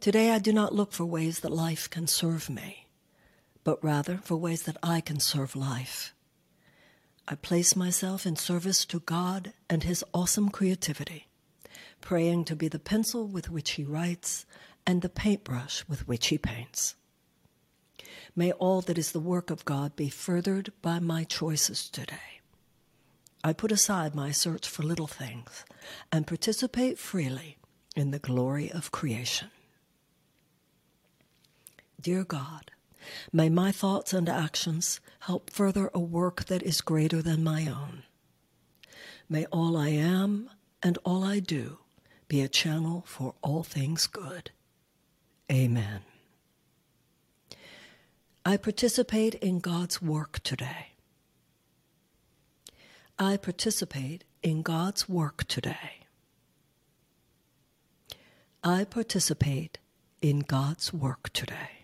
Today I do not look for ways that life can serve me, but rather for ways that I can serve life. I place myself in service to God and His awesome creativity, praying to be the pencil with which He writes and the paintbrush with which He paints. May all that is the work of God be furthered by my choices today. I put aside my search for little things and participate freely in the glory of creation. Dear God, may my thoughts and actions help further a work that is greater than my own. May all I am and all I do be a channel for all things good. Amen. I participate in God's work today. I participate in God's work today. I participate in God's work today.